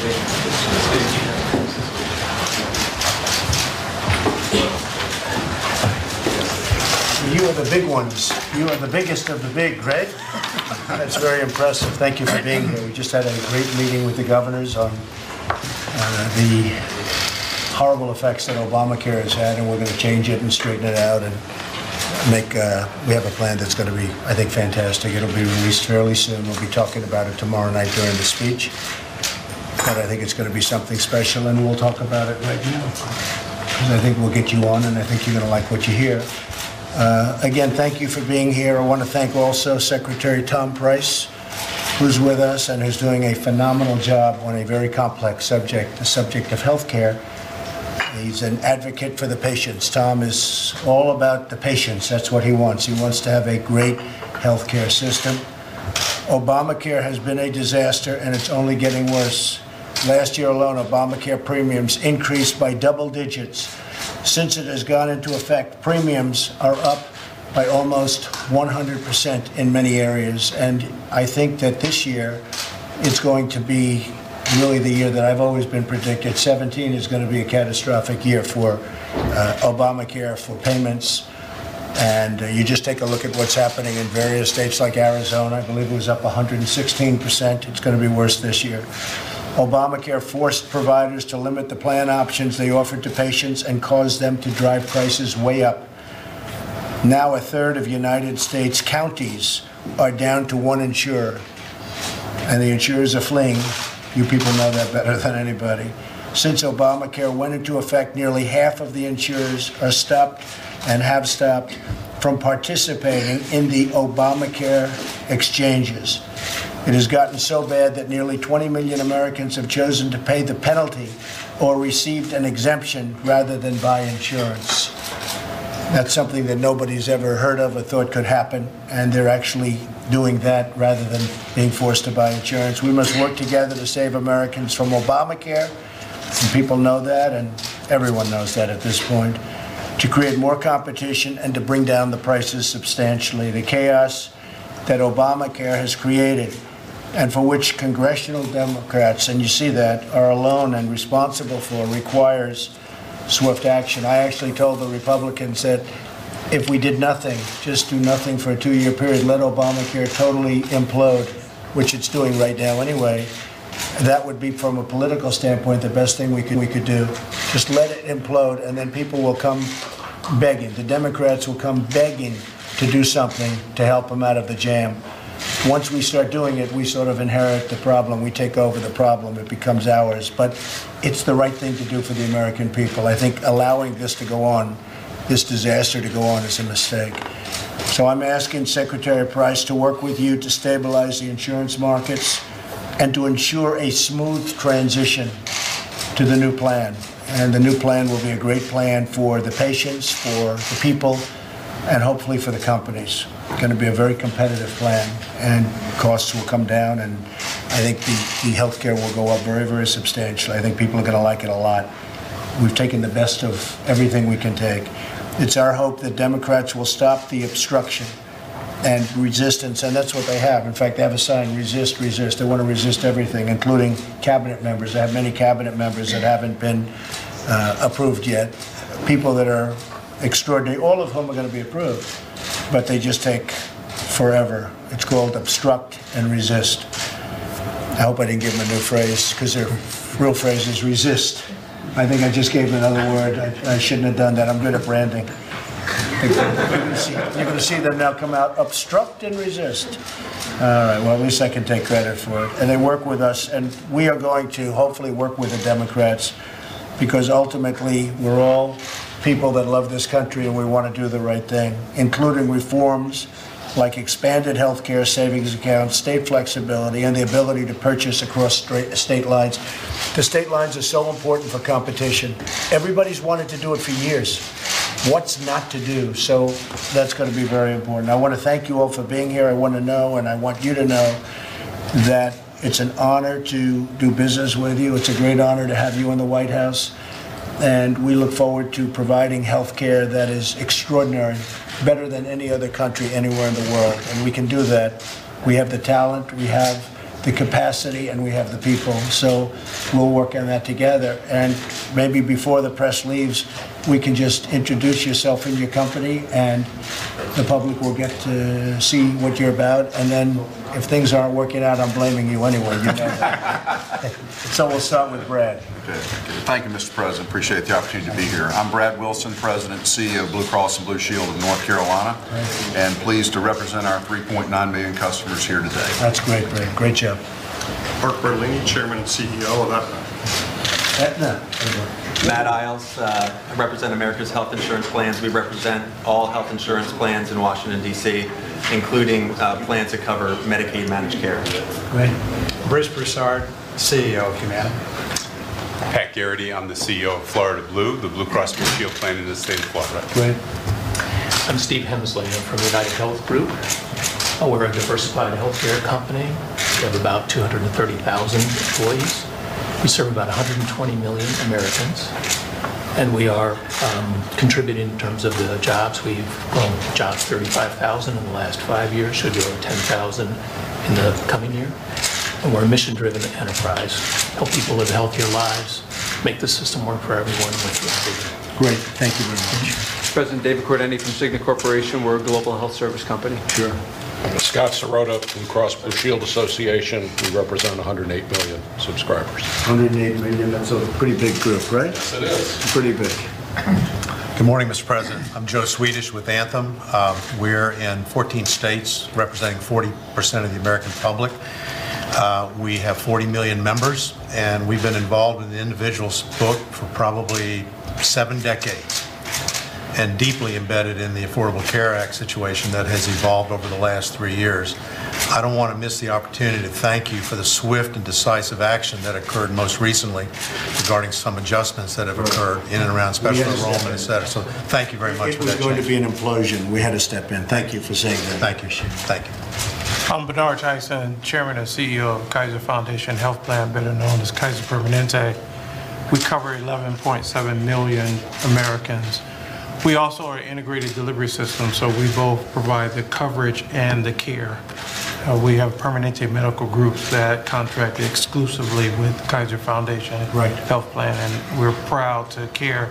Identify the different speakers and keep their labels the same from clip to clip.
Speaker 1: You are the big ones. You are the biggest of the big, Greg. That's very impressive. Thank you for being here. We just had a great meeting with the governors on uh, the horrible effects that Obamacare has had, and we're going to change it and straighten it out and make, uh, we have a plan that's going to be, I think, fantastic. It'll be released fairly soon. We'll be talking about it tomorrow night during the speech. But I think it's going to be something special, and we'll talk about it right now. Because I think we'll get you on, and I think you're going to like what you hear. Uh, Again, thank you for being here. I want to thank also Secretary Tom Price, who's with us and who's doing a phenomenal job on a very complex subject, the subject of healthcare. He's an advocate for the patients. Tom is all about the patients. That's what he wants. He wants to have a great healthcare system. Obamacare has been a disaster, and it's only getting worse. Last year alone, Obamacare premiums increased by double digits. Since it has gone into effect, premiums are up by almost 100% in many areas. And I think that this year, it's going to be really the year that I've always been predicted. 17 is going to be a catastrophic year for uh, Obamacare, for payments. And uh, you just take a look at what's happening in various states like Arizona. I believe it was up 116%. It's going to be worse this year. Obamacare forced providers to limit the plan options they offered to patients and caused them to drive prices way up. Now, a third of United States counties are down to one insurer, and the insurers are fleeing. You people know that better than anybody. Since Obamacare went into effect, nearly half of the insurers are stopped and have stopped from participating in the Obamacare exchanges. It has gotten so bad that nearly 20 million Americans have chosen to pay the penalty or received an exemption rather than buy insurance. That's something that nobody's ever heard of or thought could happen, and they're actually doing that rather than being forced to buy insurance. We must work together to save Americans from Obamacare, and people know that, and everyone knows that at this point, to create more competition and to bring down the prices substantially. The chaos that Obamacare has created and for which congressional Democrats, and you see that, are alone and responsible for requires swift action. I actually told the Republicans that if we did nothing, just do nothing for a two-year period, let Obamacare totally implode, which it's doing right now anyway, that would be, from a political standpoint, the best thing we could we could do. Just let it implode, and then people will come begging. The Democrats will come begging to do something to help them out of the jam. Once we start doing it, we sort of inherit the problem. We take over the problem. It becomes ours. But it's the right thing to do for the American people. I think allowing this to go on, this disaster to go on, is a mistake. So I'm asking Secretary Price to work with you to stabilize the insurance markets and to ensure a smooth transition to the new plan. And the new plan will be a great plan for the patients, for the people, and hopefully for the companies. Going to be a very competitive plan, and costs will come down, and I think the, the healthcare will go up very, very substantially. I think people are going to like it a lot. We've taken the best of everything we can take. It's our hope that Democrats will stop the obstruction and resistance, and that's what they have. In fact, they have a sign, resist, resist. They want to resist everything, including cabinet members. They have many cabinet members that haven't been uh, approved yet. People that are extraordinary, all of whom are going to be approved, but they just take forever. It's called obstruct and resist. I hope I didn't give them a new phrase, because their real phrase is resist. I think I just gave them another word. I, I shouldn't have done that. I'm good at branding. You're going to see, them now come out obstruct and resist. All right, well, at least I can take credit for it. And they work with us, and we are going to hopefully work with the Democrats because ultimately we're all people that love this country and we want to do the right thing, including reforms like expanded health care savings accounts, state flexibility, and the ability to purchase across state lines. The state lines are so important for competition. Everybody's wanted to do it for years. What's not to do? So that's going to be very important. I want to thank you all for being here. I want to know, and I want you to know, that it's an honor to do business with you. It's a great honor to have you in the White House. And we look forward to providing health care that is extraordinary, better than any other country anywhere in the world. And we can do that. We have the talent, we have the capacity and we have the people. So we'll work on that together. And maybe before the press leaves, we can just introduce yourself and your company, and the public will get to see what you're about. And then if things aren't working out, I'm blaming you anyway, you know. So we'll start with Brad.
Speaker 2: Okay. Thank you, Mr. President. Appreciate the opportunity to be here. I'm Brad Wilson, President and CEO of Blue Cross and Blue Shield of North Carolina, and pleased to represent our 3.9 million customers here today.
Speaker 1: That's great, Brad. Great job.
Speaker 3: Mark Bertolini, Chairman and CEO of Aetna.
Speaker 1: Etna.
Speaker 4: Matt Eyles, uh, I represent America's Health Insurance Plans. We represent all health insurance plans in Washington DC, including uh, plans that cover Medicaid managed care.
Speaker 1: Great.
Speaker 5: Bruce Broussard, CEO of Humana.
Speaker 6: Pat Geraghty, I'm the CEO of Florida Blue, the Blue Cross Blue Shield plan in the state of Florida.
Speaker 1: Great.
Speaker 7: I'm Steve Hemsley. I'm from United Health Group. Uh, We're a diversified healthcare company. We have about 230,000 employees. We serve about 120 million Americans. And we are um, contributing in terms of the jobs. We've grown jobs 35,000 in the last five years, should grow 10,000 in the coming year. And we're a mission-driven enterprise, help people live healthier lives, make the system work for everyone with with-
Speaker 1: Great. Thank you very much.
Speaker 8: President David Cordani from Cigna Corporation. We're a global health service company.
Speaker 1: Sure.
Speaker 9: Scott Serota from Cross Blue Shield Association. We represent 108 million subscribers.
Speaker 1: 108 million, that's a pretty big group, right?
Speaker 9: Yes, it is.
Speaker 1: Pretty big.
Speaker 10: Good morning, Mr. President. I'm Joe Swedish with Anthem. Um, We're in 14 states, representing 40% of the American public. Uh, We have 40 million members, and we've been involved in the individual's book for probably seven decades, and deeply embedded in the Affordable Care Act situation that has evolved over the last three years. I don't want to miss the opportunity to thank you for the swift and decisive action that occurred most recently regarding some adjustments that have occurred in and around special
Speaker 1: We had to step
Speaker 10: enrollment, et cetera. So thank you very much
Speaker 1: It
Speaker 10: for
Speaker 1: was
Speaker 10: that
Speaker 1: going to be an implosion. We had to step in. Thank you for saying that.
Speaker 10: Thank you. Thank you.
Speaker 5: I'm Bernard Tyson, Chairman and CEO of Kaiser Foundation Health Plan, better known as Kaiser Permanente. We cover 11.7 million Americans. We also are an integrated delivery system, so we both provide the coverage and the care. Uh, We have Permanente medical groups that contract exclusively with Kaiser Foundation
Speaker 1: Right.
Speaker 5: Health Plan, and we're proud to care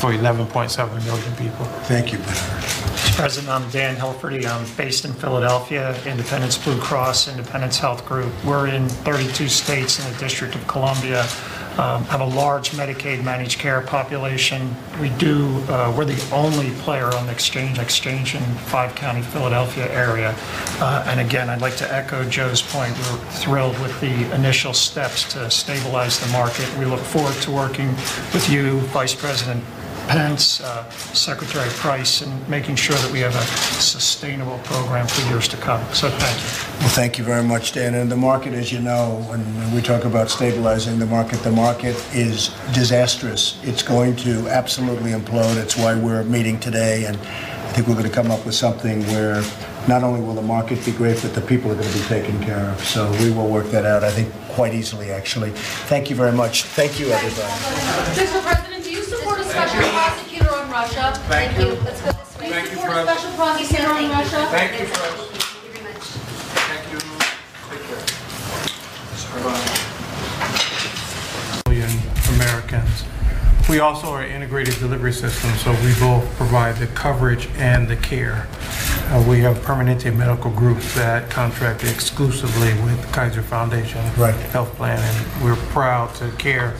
Speaker 5: for 11.7 million people.
Speaker 1: Thank you, Bernard.
Speaker 11: President, I'm Dan Hilferty. I'm based in Philadelphia, Independence Blue Cross, Independence Health Group. We're in 32 states in the District of Columbia, um, have a large Medicaid managed care population. We do, uh, we're the only player on the exchange, exchange in five-county Philadelphia area. Uh, And again, I'd like to echo Joe's point. We're thrilled with the initial steps to stabilize the market. We look forward to working with you, Vice President Pence, uh, Secretary Price, and making sure that we have a sustainable program for years to come. So thank you.
Speaker 1: Well, thank you very much, Dan. And the market, as you know, when we talk about stabilizing the market, the market is disastrous. It's going to absolutely implode. It's why we're meeting today, and I think we're going to come up with something where not only will the market be great, but the people are going to be taken care of. So we will work that out, I think, quite easily, actually. Thank you very much. Thank you, everybody.
Speaker 12: Mr. President, do you support a special prosecutor on Russia? Thank you. Let's go this way.
Speaker 3: Thank you,
Speaker 12: Support a special prosecutor on Russia?
Speaker 3: Thank you,
Speaker 12: Thank you very much.
Speaker 3: Thank you. Take care.
Speaker 5: million Americans. We also are an integrated delivery system, so we both provide the coverage and the care. Uh, We have Permanente medical groups that contract exclusively with Kaiser Foundation
Speaker 1: Right.
Speaker 5: Health Plan, and we're proud to care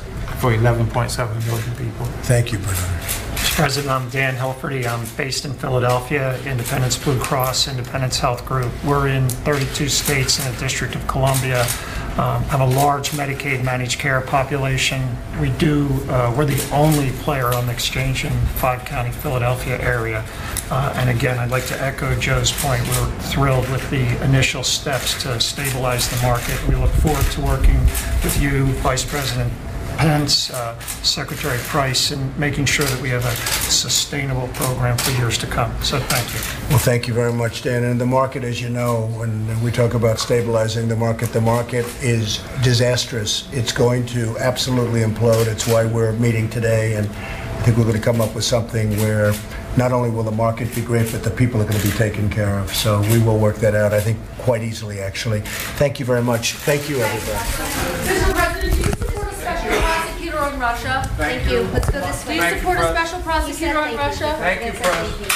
Speaker 5: for 11.7 million people.
Speaker 1: Thank you, Bernard.
Speaker 11: Mr. President, I'm Dan Hilferty. I'm based in Philadelphia, Independence Blue Cross, Independence Health Group. We're in 32 states and the District of Columbia, um, have a large Medicaid managed care population. We do, uh, we're the only player on the exchange in five-county Philadelphia area. Uh, And again, I'd like to echo Joe's point. We're thrilled with the initial steps to stabilize the market. We look forward to working with you, Vice President Pence, uh, Secretary Price, in making sure that we have a sustainable program for years to come. So thank you.
Speaker 1: Well, thank you very much, Dan. And the market, as you know, when we talk about stabilizing the market, the market is disastrous. It's going to absolutely implode. It's why we're meeting today, and I think we're going to come up with something where not only will the market be great, but the people are going to be taken care of. So we will work that out, I think, quite easily, actually. Thank you very much. Thank you, everybody.
Speaker 12: Russia. Thank you. Let's go this way. Do you support a special prosecutor on Russia?
Speaker 13: Thank you, President.